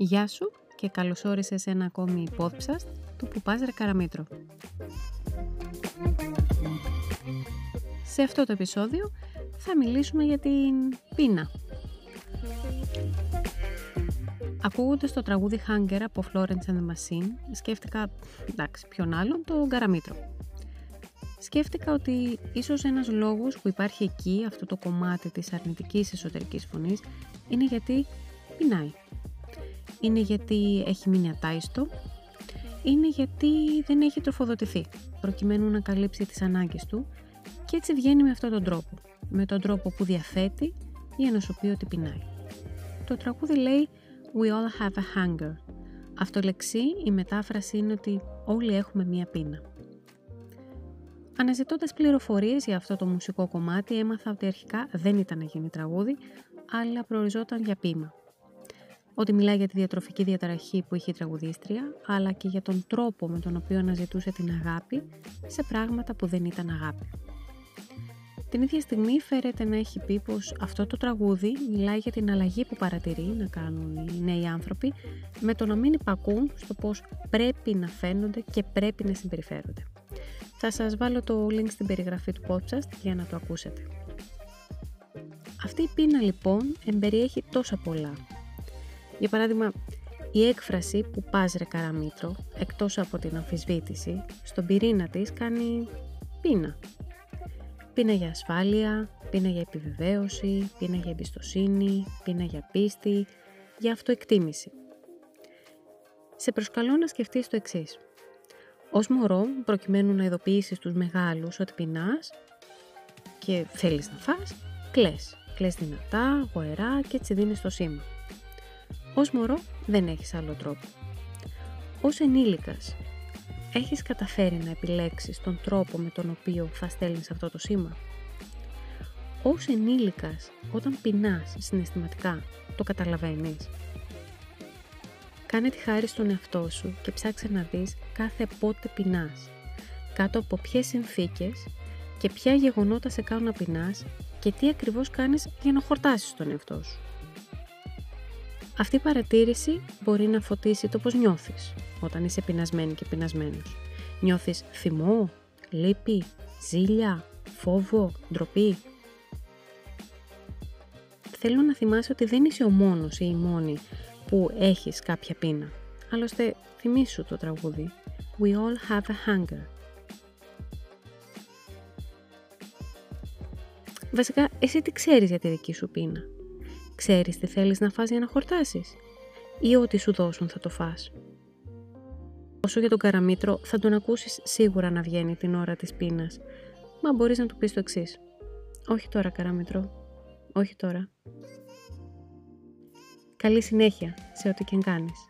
Γεια σου και καλώς όρισες σε ένα ακόμη podcast του που πας ρε καραμίτρο. Σε αυτό το επεισόδιο θα μιλήσουμε για την πείνα. Ακούγοντας το τραγούδι Hunger από Florence and the Machine, σκέφτηκα, εντάξει, ποιον άλλον, το Καραμίτρο. Σκέφτηκα ότι ίσως ένας λόγος που υπάρχει εκεί, αυτό το κομμάτι της αρνητικής εσωτερικής φωνής, είναι γιατί πεινάει. Είναι γιατί έχει μείνει ατάιστο, είναι γιατί δεν έχει τροφοδοτηθεί, προκειμένου να καλύψει τις ανάγκες του και έτσι βγαίνει με αυτόν τον τρόπο, με τον τρόπο που διαθέτει για να σου πει ότι πεινάει. Το τραγούδι λέει We all have a hunger. Αυτό λεξί, η μετάφραση είναι ότι όλοι έχουμε μία πείνα. Αναζητώντας πληροφορίες για αυτό το μουσικό κομμάτι έμαθα ότι αρχικά δεν ήταν να γίνει τραγούδι, αλλά προοριζόταν για ποίημα. Ότι μιλάει για τη διατροφική διαταραχή που είχε η τραγουδίστρια, αλλά και για τον τρόπο με τον οποίο αναζητούσε την αγάπη σε πράγματα που δεν ήταν αγάπη. Την ίδια στιγμή φέρεται να έχει πει πως αυτό το τραγούδι μιλάει για την αλλαγή που παρατηρεί να κάνουν οι νέοι άνθρωποι με το να μην υπακούν στο πως πρέπει να φαίνονται και πρέπει να συμπεριφέρονται. Θα σας βάλω το link στην περιγραφή του podcast για να το ακούσετε. Αυτή η πείνα λοιπόν εμπεριέχει τόσα πολλά. Για παράδειγμα, η έκφραση που πας ρε καραμίτρο, εκτός από την αμφισβήτηση, στον πυρήνα της κάνει πείνα. Πείνα για ασφάλεια, πείνα για επιβεβαίωση, πείνα για εμπιστοσύνη, πείνα για πίστη, για αυτοεκτίμηση. Σε προσκαλώ να σκεφτείς το εξής. Ως μωρό, προκειμένου να ειδοποιήσεις τους μεγάλους ότι πεινάς και θέλεις να φας, κλαις. Κλαις δυνατά, γοερά και έτσι δίνεις το σήμα. Ως μωρό δεν έχεις άλλο τρόπο. Ως ενήλικας, έχεις καταφέρει να επιλέξεις τον τρόπο με τον οποίο θα στέλνεις αυτό το σήμα; Ως ενήλικας, όταν πεινάς συναισθηματικά, το καταλαβαίνεις; Κάνε τη χάρη στον εαυτό σου και ψάξε να δεις κάθε πότε πεινάς, κάτω από ποιες συνθήκες και ποια γεγονότα σε κάνουν να πεινάς και τι ακριβώς κάνεις για να χορτάσεις τον εαυτό σου. Αυτή η παρατήρηση μπορεί να φωτίσει το πώς νιώθεις όταν είσαι πεινασμένη και πεινασμένος. Νιώθεις θυμό, λύπη, ζήλια, φόβο, ντροπή. Θέλω να θυμάσαι ότι δεν είσαι ο μόνος ή η μόνη που έχεις κάποια πείνα. Άλλωστε, θυμήσου το τραγούδι We all have a hunger. Βασικά, εσύ τι ξέρεις για τη δική σου πείνα; Ξέρεις τι θέλεις να φας για να χορτάσεις; Ή ό,τι σου δώσουν θα το φας. Όσο για τον καραμίτρο θα τον ακούσεις σίγουρα να βγαίνει την ώρα της πείνας. Μα μπορείς να του πεις το εξής. Όχι τώρα καραμίτρο. Όχι τώρα. Καλή συνέχεια σε ό,τι και αν κάνεις.